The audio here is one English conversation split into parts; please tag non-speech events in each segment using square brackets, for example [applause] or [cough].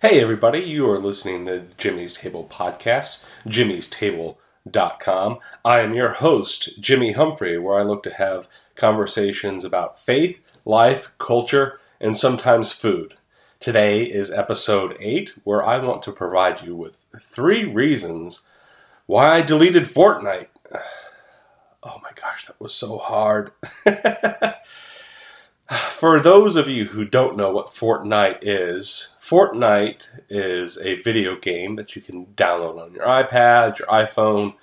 Hey, everybody, you are listening to Jimmy's Table Podcast, jimmy'stable.com. I am your host, Jimmy Humphrey, where I look to have conversations about faith, life, culture, and sometimes food. Today is episode 8, where I want to provide you with three reasons why I deleted Fortnite. [sighs] Oh my gosh, that was so hard. [laughs] For those of you who don't know what Fortnite is, Fortnite is a video game that you can download on your iPad, your iPhone.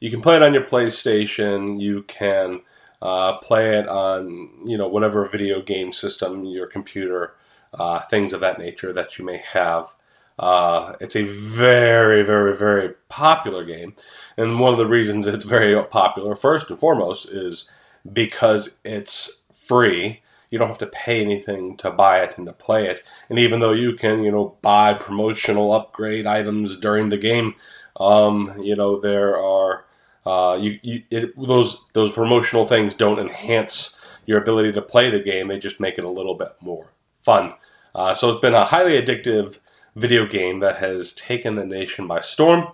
You can play it on your PlayStation. You can uh, play it on you know whatever video game system, your computer, uh, things of that nature that you may have. Uh, it's a very, very, very popular game, and one of the reasons it's very popular, first and foremost, is because it's free you don't have to pay anything to buy it and to play it. And even though you can, you know, buy promotional upgrade items during the game, um, you know, there are uh, you, you it, those those promotional things don't enhance your ability to play the game. They just make it a little bit more fun. Uh, so it's been a highly addictive video game that has taken the nation by storm.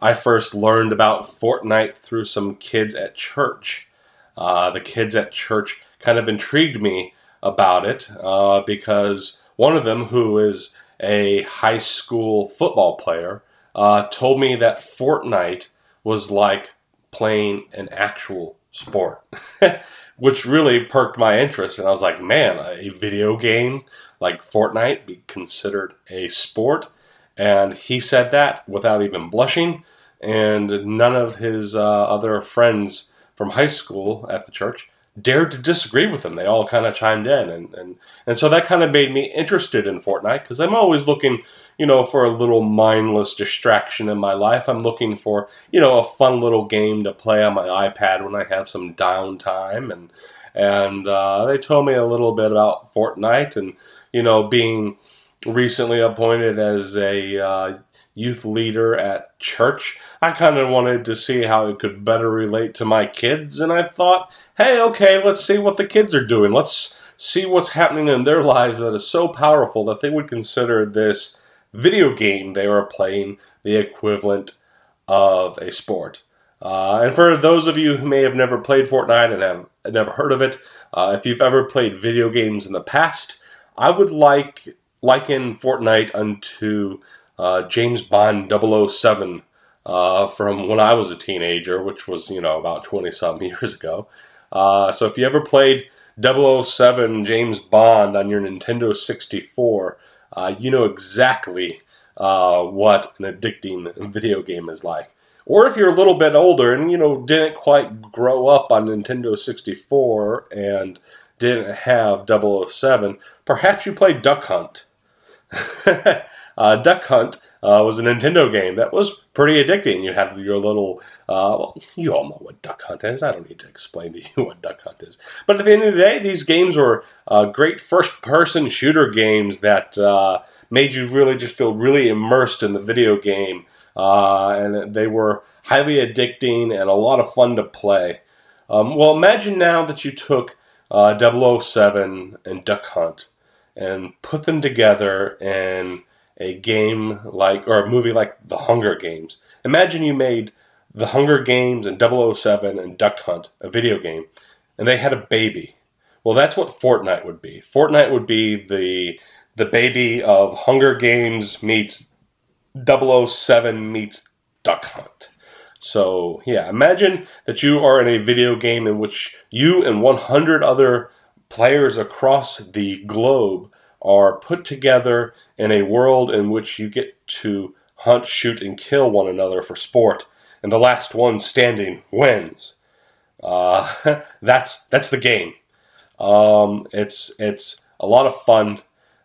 I first learned about Fortnite through some kids at church. Uh, the kids at church kind of intrigued me about it uh, because one of them, who is a high school football player, uh, told me that Fortnite was like playing an actual sport, [laughs] which really perked my interest. And I was like, man, a video game like Fortnite be considered a sport? And he said that without even blushing. And none of his uh, other friends from high school at the church dared to disagree with them. They all kind of chimed in, and and and so that kind of made me interested in Fortnite because I'm always looking, you know, for a little mindless distraction in my life. I'm looking for, you know, a fun little game to play on my iPad when I have some downtime, and and uh, they told me a little bit about Fortnite, and you know, being recently appointed as a uh, youth leader at church. I kind of wanted to see how it could better relate to my kids, and I thought, hey, okay, let's see what the kids are doing. Let's see what's happening in their lives that is so powerful that they would consider this video game they are playing the equivalent of a sport. Uh, and for those of you who may have never played Fortnite and have never heard of it, uh, if you've ever played video games in the past, I would like liken Fortnite unto uh, James Bond 007 uh, from when I was a teenager, which was, you know, about 20 some [laughs] years ago. Uh, so if you ever played 007 James Bond on your Nintendo 64, uh, you know exactly uh, what an addicting video game is like. Or if you're a little bit older and, you know, didn't quite grow up on Nintendo 64 and didn't have 007, perhaps you played Duck Hunt. [laughs] uh, Duck Hunt uh, was a Nintendo game that was pretty addicting. You had your little, uh, well, you all know what Duck Hunt is. I don't need to explain to you [laughs] what Duck Hunt is. But at the end of the day, these games were uh, great first person shooter games that uh, made you really just feel really immersed in the video game. Uh, and they were highly addicting and a lot of fun to play. Um, well, imagine now that you took 007 and Duck Hunt and put them together in a game like, or a movie like The Hunger Games. Imagine you made The Hunger Games and 007 and Duck Hunt, a video game, and they had a baby. Well, that's what Fortnite would be. Fortnite would be the the baby of Hunger Games meets 007 meets Duck Hunt. So, yeah, imagine that you are in a video game in which you and 100 other players across the globe are put together in a world in which you get to hunt, shoot, and kill one another for sport, and the last one standing wins. Uh, [laughs] that's that's the game. Um, it's it's a lot of fun,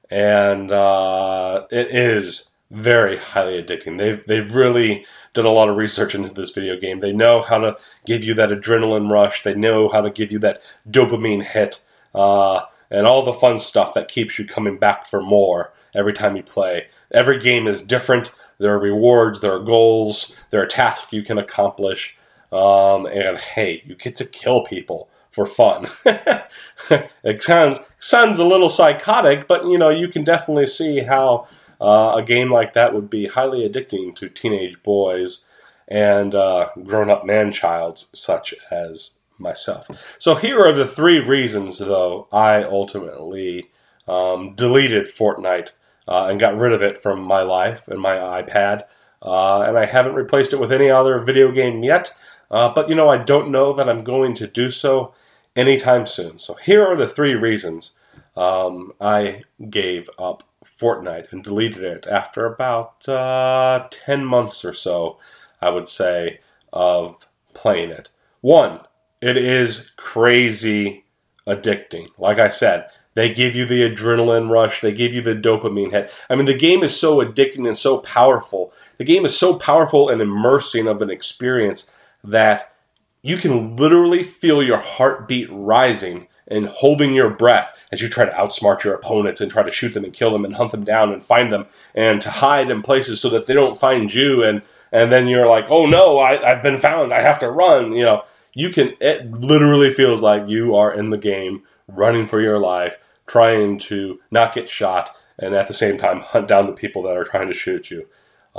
and uh, it is very highly addicting. They've they've really done a lot of research into this video game. They know how to give you that adrenaline rush. They know how to give you that dopamine hit uh, and all the fun stuff that keeps you coming back for more every time you play. Every game is different. There are rewards, there are goals, there are tasks you can accomplish, um, and hey, you get to kill people for fun. [laughs] it sounds sounds a little psychotic, but you know you can definitely see how uh, a game like that would be highly addicting to teenage boys and uh, grown up man childs such as myself. So here are the three reasons, though, I ultimately um, deleted Fortnite uh, and got rid of it from my life and my iPad. Uh, and I haven't replaced it with any other video game yet. Uh, but you know, I don't know that I'm going to do so anytime soon. So here are the three reasons um, I gave up Fortnite and deleted it after about uh, 10 months or so, I would say, of playing it. One, it is crazy addicting. Like I said, they give you the adrenaline rush, they give you the dopamine hit. I mean, the game is so addicting and so powerful. The game is so powerful and immersing of an experience that you can literally feel your heartbeat rising and holding your breath as you try to outsmart your opponents and try to shoot them and kill them and hunt them down and find them and to hide in places so that they don't find you and and then you're like oh no I, i've been found i have to run you know you can it literally feels like you are in the game running for your life trying to not get shot and at the same time hunt down the people that are trying to shoot you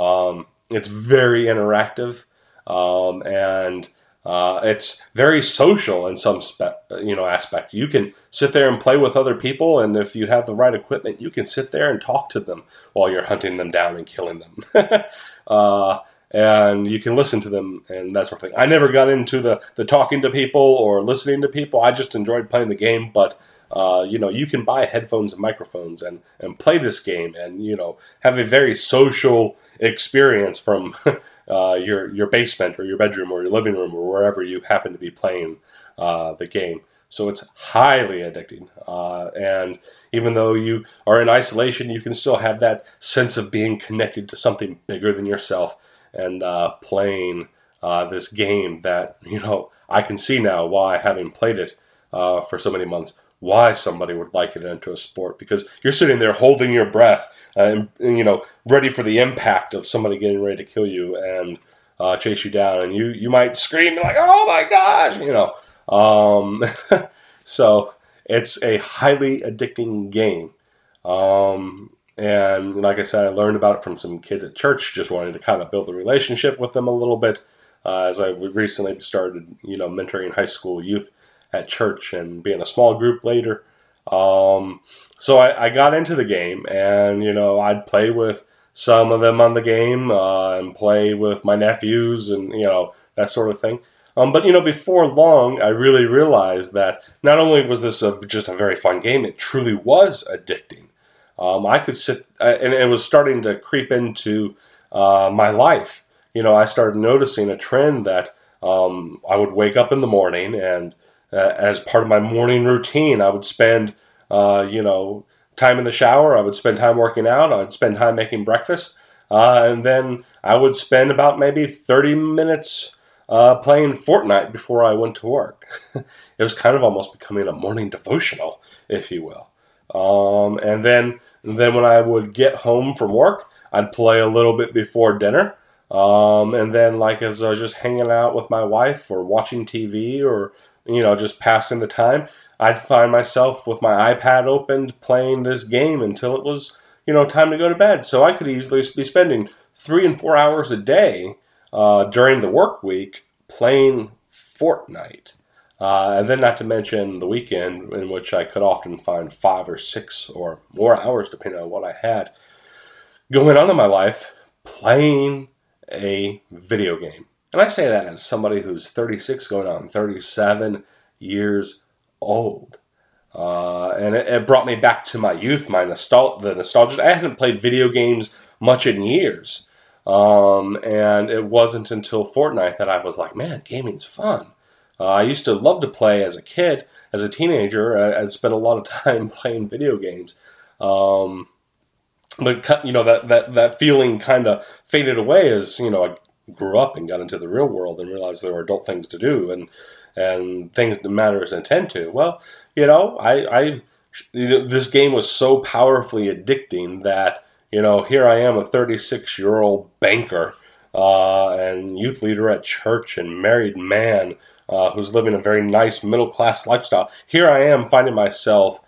um, it's very interactive um, and uh, it's very social in some spe- you know aspect. You can sit there and play with other people, and if you have the right equipment, you can sit there and talk to them while you're hunting them down and killing them. [laughs] uh, and you can listen to them and that sort of thing. I never got into the the talking to people or listening to people. I just enjoyed playing the game, but. Uh, you know, you can buy headphones and microphones and, and play this game and, you know, have a very social experience from [laughs] uh, your your basement or your bedroom or your living room or wherever you happen to be playing uh, the game. So it's highly addicting. Uh, and even though you are in isolation, you can still have that sense of being connected to something bigger than yourself and uh, playing uh, this game that, you know, I can see now why, having played it uh, for so many months, why somebody would like it into a sport because you're sitting there holding your breath uh, and, and, you know ready for the impact of somebody getting ready to kill you and uh, chase you down and you you might scream like oh my gosh you know um, [laughs] so it's a highly addicting game. Um, and like I said I learned about it from some kids at church just wanting to kind of build a relationship with them a little bit uh, as I recently started you know mentoring high school youth at church and being a small group later. Um, so I, I, got into the game, and you know I'd play with some of them on the game uh, and play with my nephews and you know that sort of thing. Um, but you know, before long, I really realized that not only was this a, just a very fun game, it truly was addicting. Um, I could sit, and it was starting to creep into uh, my life. You know, I started noticing a trend that um, I would wake up in the morning and uh, as part of my morning routine. I would spend, uh, you know, time in the shower. I would spend time working out. I would spend time making breakfast. Uh, and then I would spend about maybe 30 minutes uh, playing Fortnite before I went to work. [laughs] it was kind of almost becoming a morning devotional, if you will. Um, and then, and then when I would get home from work, I'd play a little bit before dinner. Um, and then, like, as I was just hanging out with my wife or watching TV or you know, just passing the time, I'd find myself with my iPad opened playing this game until it was, you know, time to go to bed. So I could easily be spending three and four hours a day uh, during the work week playing Fortnite. Uh, and then, not to mention the weekend, in which I could often find five or six or more hours, depending on what I had going on in my life, playing a video game. And I say that as somebody who's 36 going on 37 years old. Uh, and it, it, brought me back to my youth, my nostal- the nostalgia. I hadn't played video games much in years. Um, and it wasn't until Fortnite that I was like, man, gaming's fun. Uh, I used to love to play as a kid, as a teenager. I, spent a lot of [laughs] time playing video games. Um, but you know that that that feeling kind of faded away as you know I grew up and got into the real world and realized there were adult things to do and and things that matter as intend to. Well, you know, I, I you know, this game was so powerfully addicting that you know here I am, a 36 year old banker uh, and youth leader at church and married man uh, who's living a very nice middle class lifestyle. Here I am finding myself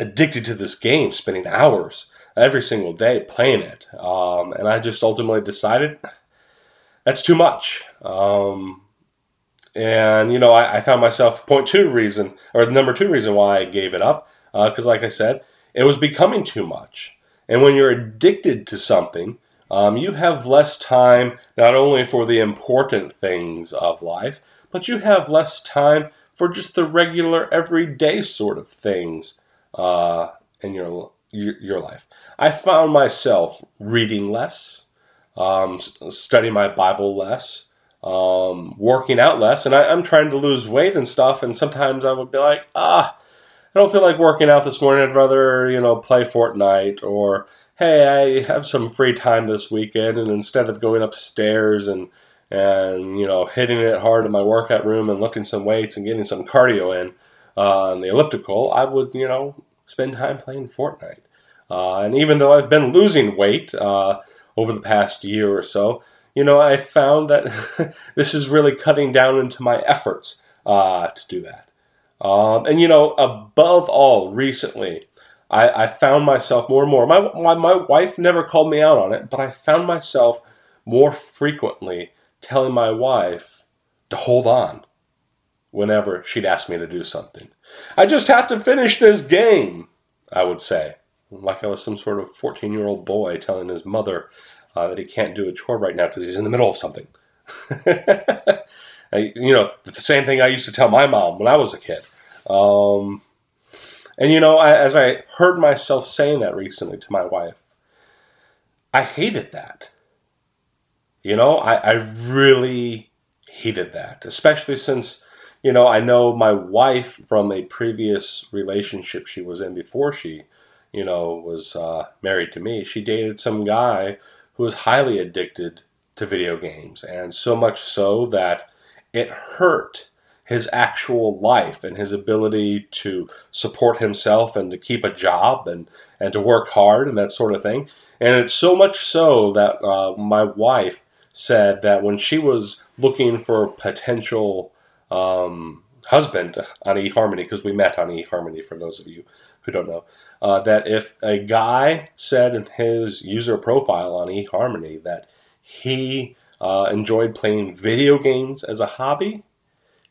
addicted to this game, spending hours every single day playing it. Um, and I just ultimately decided that's too much. Um, and, you know, I, I, found myself, point two reason, or the number two reason why I gave it up, because, uh, like I said, it was becoming too much. And when you're addicted to something, um, you have less time not only for the important things of life, but you have less time for just the regular, everyday sort of things uh, in your, your, your life. I found myself reading less, um, studying my Bible less, um, working out less, and I, am trying to lose weight and stuff. And sometimes I would be like, ah, I don't feel like working out this morning. I'd rather you know play Fortnite or hey, I have some free time this weekend, and instead of going upstairs and and you know hitting it hard in my workout room and lifting some weights and getting some cardio in uh, on the elliptical, I would you know spend time playing Fortnite. Uh, and even though I've been losing weight uh, over the past year or so, you know I found that [laughs] this is really cutting down into my efforts uh, to do that. Um, and you know, above all, recently I, I found myself more and more. My, my, my wife never called me out on it, but I found myself more frequently telling my wife to hold on whenever she'd ask me to do something. I just have to finish this game, I would say. Like I was some sort of 14 year old boy telling his mother uh, that he can't do a chore right now because he's in the middle of something. [laughs] I, you know, the same thing I used to tell my mom when I was a kid. Um, and you know, I, as I heard myself saying that recently to my wife, I hated that. You know, I, I really hated that, especially since, you know, I know my wife from a previous relationship she was in before she, you know, was uh, married to me. She dated some guy who was highly addicted to video games, and so much so that it hurt his actual life and his ability to support himself and to keep a job and, and to work hard and that sort of thing. And it's so much so that uh, my wife said that when she was looking for a potential um, husband on eHarmony, because we met on eHarmony for those of you who don't know, uh, that if a guy said in his user profile on eHarmony that he uh, enjoyed playing video games as a hobby,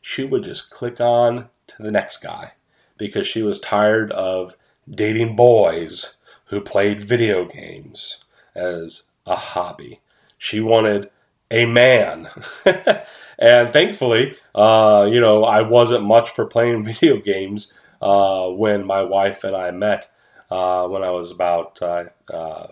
she would just click on to the next guy because she was tired of dating boys who played video games as a hobby. She wanted a man. [laughs] and thankfully, uh, you know, I wasn't much for playing [laughs] video games uh, when my wife and I met uh, when I was about uh, uh,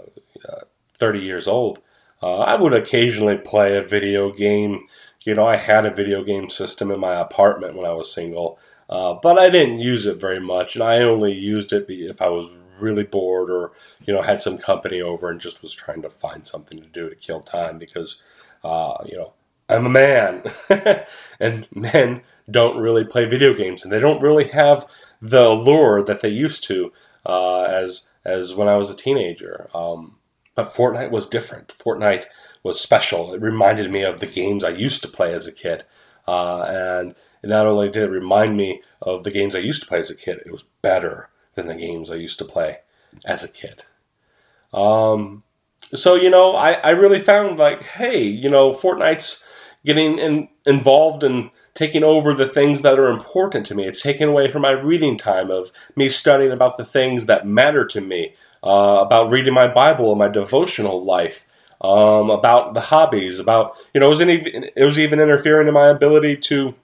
30 years old. Uh, I would occasionally play a video game you know, I had a video game system in my apartment when I was single, but I didn't use it very much, and I only used it if I was really bored or you know had some company over and just was trying to find something to do to kill time because uh, you know I'm a man, [laughs] and men don't really play video games, and they don't really have the allure that they used to uh, as as when I was a teenager. Um, but Fortnite was different. Fortnite was special. It reminded me of the games I used to play as a kid. Uh, and not only did it remind me of the games I used to play as a kid, it was better than the games I used to play as a kid. Um, so, you know, I, I really found like, hey, you know, Fortnite's getting in, involved in taking over the things that are important to me. It's taken away from my reading time of me studying about the things that matter to me, uh, about reading my Bible and my devotional life um, about the hobbies, about you know, it was, even, it was even interfering in my ability to,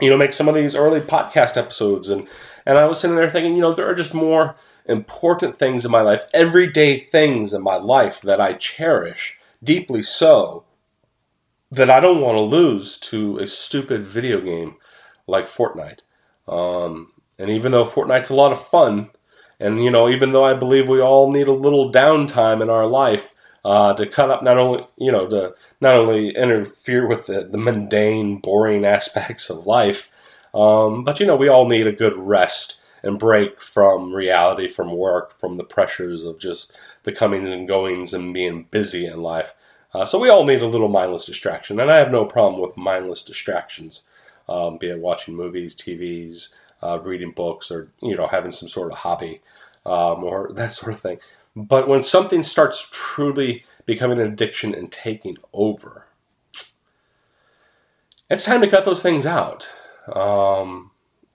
you know, make some of these early podcast episodes, and and I was sitting there thinking, you know, there are just more important things in my life, everyday things in my life that I cherish deeply so that I don't want to lose to a stupid video game like Fortnite. Um, and even though Fortnite's a lot of fun, and you know, even though I believe we all need a little downtime in our life, uh, to cut up not only you know to not only interfere with the, the mundane, boring [laughs] aspects of life, um, but you know we all need a good rest and break from reality, from work, from the pressures of just the comings and goings and being busy in life. Uh, so we all need a little mindless distraction, and I have no problem with mindless distractions, um, be it watching movies, TVs, uh, reading books, or you know having some sort of hobby um, or [laughs] that sort of thing. But when something starts truly becoming an addiction and taking over, it's time to cut those things out. Um,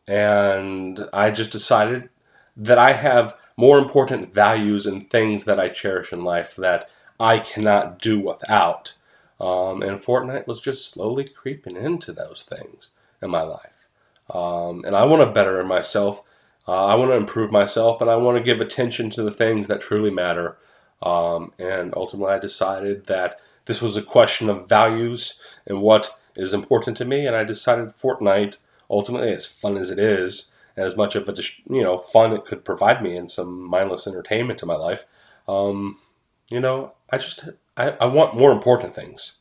and I just decided that I have more important values and things that I cherish in life that I cannot do without. Um, and Fortnite was just slowly creeping into those things in my life. Um, and I want to better myself. Uh, I want to improve myself, and I want to give attention to the things that truly matter. Um, and ultimately, I decided that this was a question of values and what is important to me. And I decided Fortnite, ultimately, as fun as it is, and as much of a you know fun it could provide me and some mindless entertainment to my life, um, you know, I just I, I want more important things,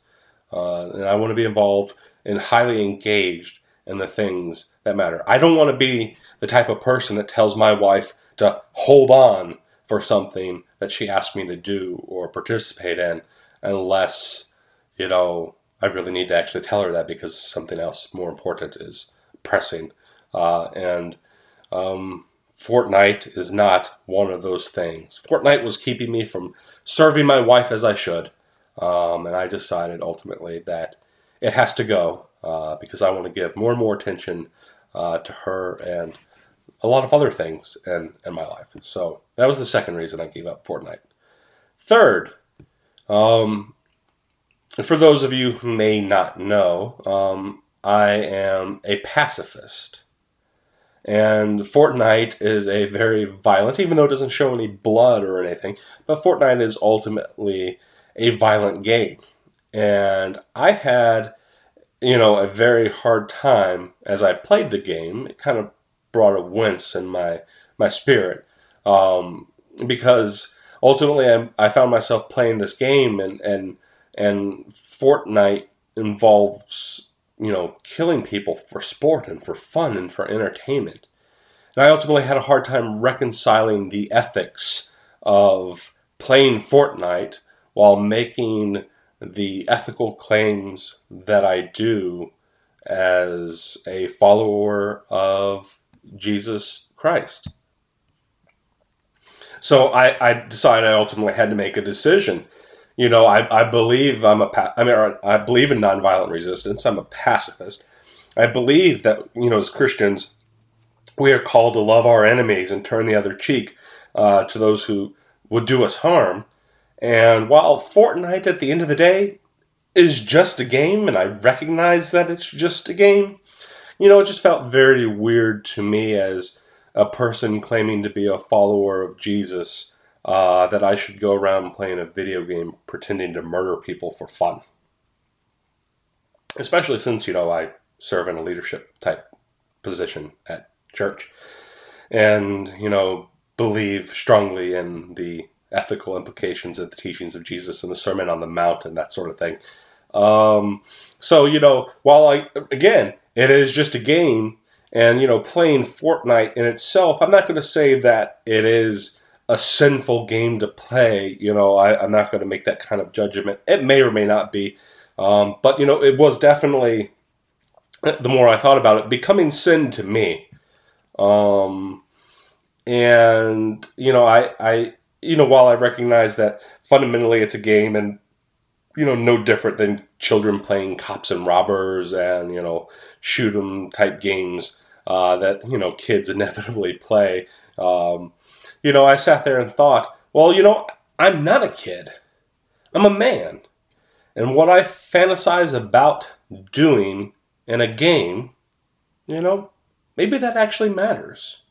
uh, and I want to be involved and highly engaged in the things that matter. I don't want to be the type of person that tells my wife to hold on for something that she asked me to do or participate in unless, you know, I really need to actually tell her that because something else more important is pressing. Uh, and um, Fortnite is not one of those things. Fortnite was keeping me from serving my wife as I should. Um, and I decided ultimately that it has to go uh, because I want to give more and more attention uh, to her and a lot of other things in, in my life. So that was the second reason I gave up Fortnite. Third, um, for those of you who may not know, um, I am a pacifist. And Fortnite is a very violent, even though it doesn't show any blood or anything, but Fortnite is ultimately a violent game. And I had, you know, a very hard time as I played the game. It kind of brought a wince in my, my spirit. Um, because ultimately I, I found myself playing this game and, and, and Fortnite involves you know, killing people for sport and for fun and for entertainment. And I ultimately had a hard time reconciling the ethics of playing Fortnite while making the ethical claims that I do as a follower of Jesus Christ. So I, I decided I ultimately had to make a decision you know, I, I believe I'm a pa- I mean I believe in nonviolent resistance. I'm a pacifist. I believe that you know as Christians we are called to love our enemies and turn the other cheek uh, to those who would do us harm. And while Fortnite at the end of the day is just a game, and I recognize that it's just a game, you know, it just felt very weird to me as a person claiming to be a follower of Jesus uh, that I should go around playing a video game pretending to murder people for fun. Especially since, you know, I serve in a leadership type position at church and, you know, believe strongly in the ethical implications of the teachings of Jesus and the Sermon on the Mount and that sort of thing. Um, so, you know, while I, again, it is just a game and, you know, playing Fortnite in itself, I'm not going to say that it is a sinful game to play. You know, I, am not going to make that kind of judgment. It may or may not be, um, but you know, it was definitely. The more I thought about it, becoming sin to me, um, and you know, I, I, you know, while I recognize that fundamentally it's a game, and you know, no different than children playing cops and robbers and you know, shoot 'em type games uh, that you know kids [laughs] inevitably play. Um, you know, I sat there and thought, well, you know, I'm not a kid. I'm a man. And what I fantasize about doing in a game, you know, maybe that actually matters.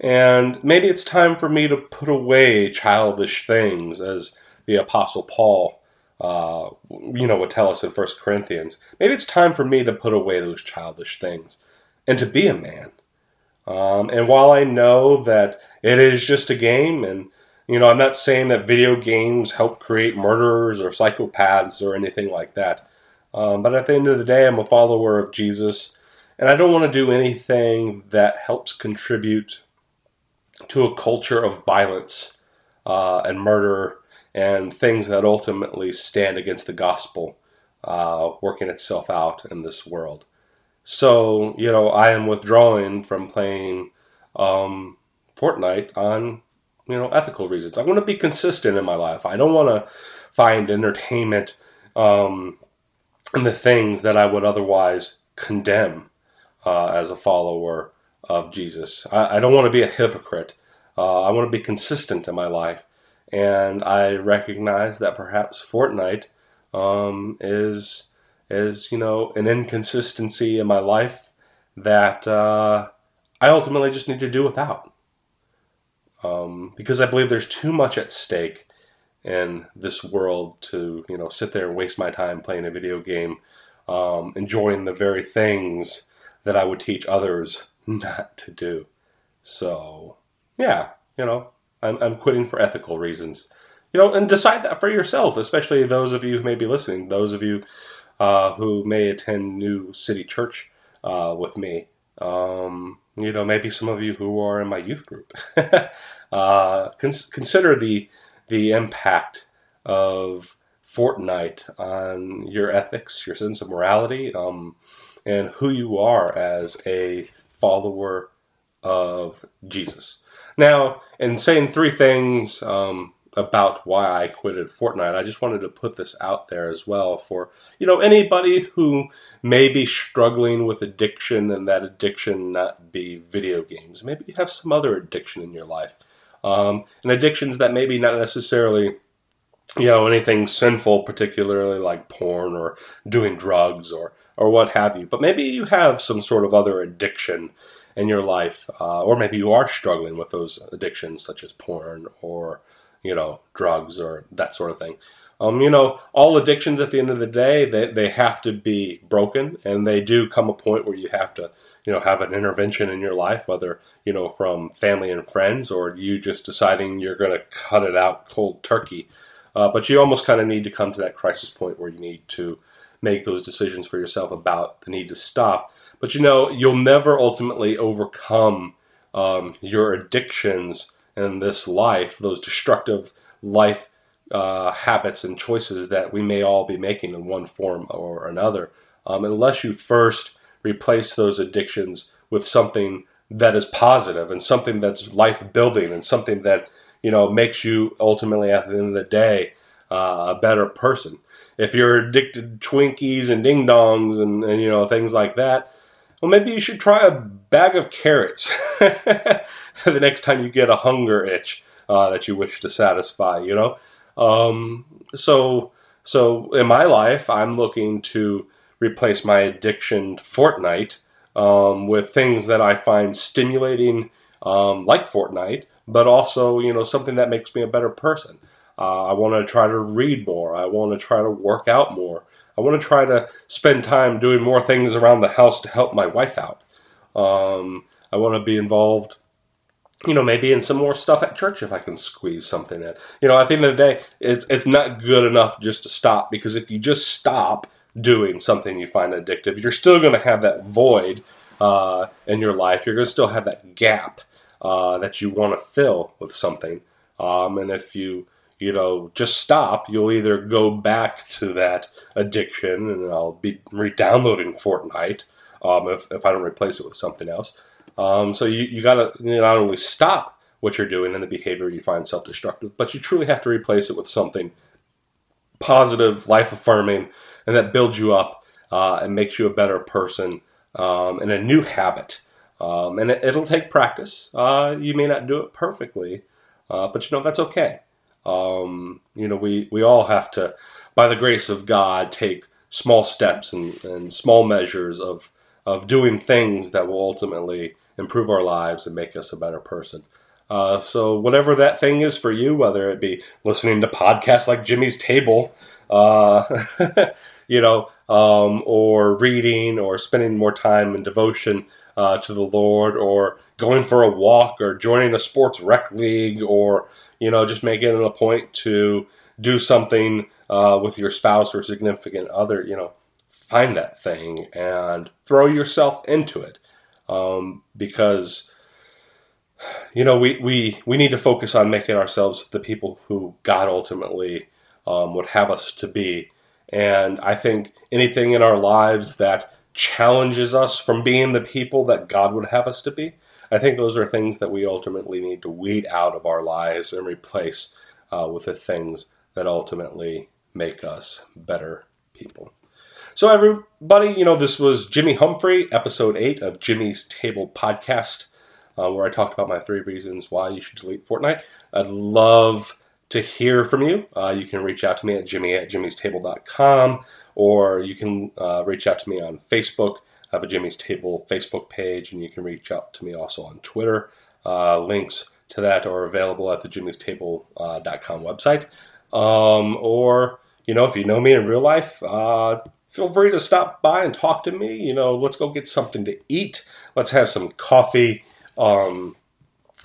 And maybe it's time for me to put away childish things, as the Apostle Paul, uh, you know, would tell us in First Corinthians. Maybe it's time for me to put away those childish things and to be a man. Um, and while I know that it is just a game, and you know, I'm not saying that video games help create murderers or psychopaths or anything like that. Um, but at the end of the day, I'm a follower of Jesus, and I don't want to do anything that helps contribute to a culture of violence uh, and murder and things that ultimately stand against the gospel uh, working itself out in this world. So, you know, I am withdrawing from playing um, Fortnite on you know ethical reasons. I want to be consistent in my life. I don't want to find entertainment um, in the things that I would otherwise condemn uh, as a follower of Jesus. I, I don't want to be a hypocrite. Uh, I want to be consistent in my life, and I recognize that perhaps Fortnite um, is is you know an inconsistency in my life that uh, I ultimately just need to do without. Um, because I believe there's too much at stake in this world to you know sit there and waste my time playing a video game, um, enjoying the very things that I would teach others [laughs] not to do. So yeah, you know, I'm, I'm quitting for ethical reasons. You know, and decide that for yourself, especially those of you who may be listening, those of you uh, who may attend New City Church uh, with me. Um, you know, maybe some of you who are in my youth group. [laughs] uh, cons- consider the the impact of Fortnite on your ethics, your sense of morality, um, and who you are as a follower of Jesus. Now, in saying three things um, about why I quitted Fortnite. I just wanted to put this out there as well for you know anybody who may be struggling with addiction and that addiction not be video games. Maybe you have some other addiction in your life, um, and addictions that maybe not necessarily you know anything sinful, particularly like porn or doing drugs or or what have you. But maybe you have some sort of other addiction in your life, uh, or maybe you are struggling with those addictions such as porn or you know, drugs or that sort of thing. Um, you know, all addictions at the end of the day, they, they have to be broken and they do come a point where you have to, you know, have an intervention in your life, whether, you know, from family and friends or you just deciding you're going to cut it out cold turkey. Uh, but you almost kind of need to come to that crisis point where you need to make those decisions for yourself about the need to stop. But you know, you'll never ultimately overcome um, your addictions in this life, those destructive life uh, habits and choices that we may all be making in one form or another, um, unless you first replace those addictions with something that is positive and something that's life building and something that you know makes you ultimately at the end of the day uh, a better person. If you're addicted to Twinkies and ding dongs and, and you know things like that, well, maybe you should try a bag of carrots [laughs] the next time you get a hunger itch uh, that you wish to satisfy. You know, um, so so in my life, I'm looking to replace my addiction to Fortnite um, with things that I find stimulating, um, like Fortnite, but also you know something that makes me a better person. Uh, I want to try to read more. I want to try to work out more. I want to try to spend time doing more things around the house to help my wife out. Um, I want to be involved, you know, maybe in some more stuff at church if I can squeeze something in. You know, at the end of the day, it's it's not good enough just to stop because if you just stop doing something you find addictive, you're still going to have that void uh, in your life. You're going to still have that gap uh, that you want to fill with something. Um, and if you you know, just stop, you'll either go back to that addiction and I'll be re-downloading Fortnite um, if, if I don't replace it with something else. Um, so you, you got to not only stop what you're doing and the behavior you find self-destructive, but you truly have to replace it with something positive, life-affirming, and that builds you up uh, and makes you a better person um, and a new habit. Um, and it, will take practice. Uh, you may not do it perfectly, uh, but you know that's okay. Um, you know, we, we all have to, by the grace of God, take small steps and, and small measures of, of doing things that will ultimately improve our lives and make us a better person. Uh, so, whatever that thing is for you, whether it be listening to podcasts like Jimmy's Table, uh, [laughs] you know, um, or reading, or spending more time in devotion uh, to the Lord, or going for a walk, or joining a sports rec league, or you know, just making it a point to do something uh, with your spouse or significant other, you know, find that thing and throw yourself into it. Um, because, you know, we, we, we need to focus on making ourselves the people who God ultimately um, would have us to be. And I think anything in our lives that challenges us from being the people that God would have us to be, I think those are things that we ultimately need to weed out of our lives and replace uh, with the things that ultimately make us better people. So, everybody, you know, this was Jimmy Humphrey, episode 8 of Jimmy's Table podcast, uh, where I talked about my three reasons why you should delete Fortnite. I'd love to hear from you. Uh, you can reach out to me at jimmy at jimmy'stable.com or you can uh, reach out to me on Facebook. Have a Jimmy's Table Facebook page, and you can reach out to me also on Twitter. Uh, links to that are available at the jimmy'stable.com uh, website. Um, or, you know, if you know me in real life, uh, feel free to stop by and talk to me. You know, let's go get something to eat. Let's have some coffee. Um,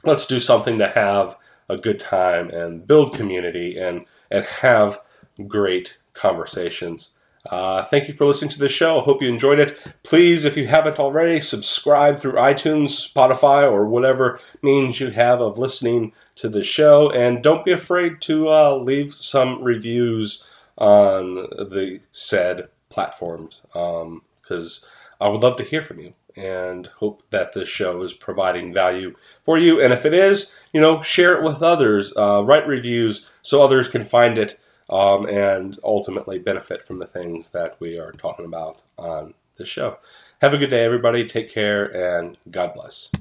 let's do something to have a good time and build community and and have great conversations. Uh, thank you for listening to the show. I hope you enjoyed it. Please, if you haven't already, subscribe through iTunes, Spotify, or whatever means you have of listening to the show. And don't be afraid to uh, leave some reviews on the said platforms because um, I would love to hear from you and hope that this show is providing value for you. And if it is, you know, share it with others, uh, write reviews so others can find it um, and ultimately benefit from the things that we are talking about on the show. Have a good day, everybody. Take care and God bless.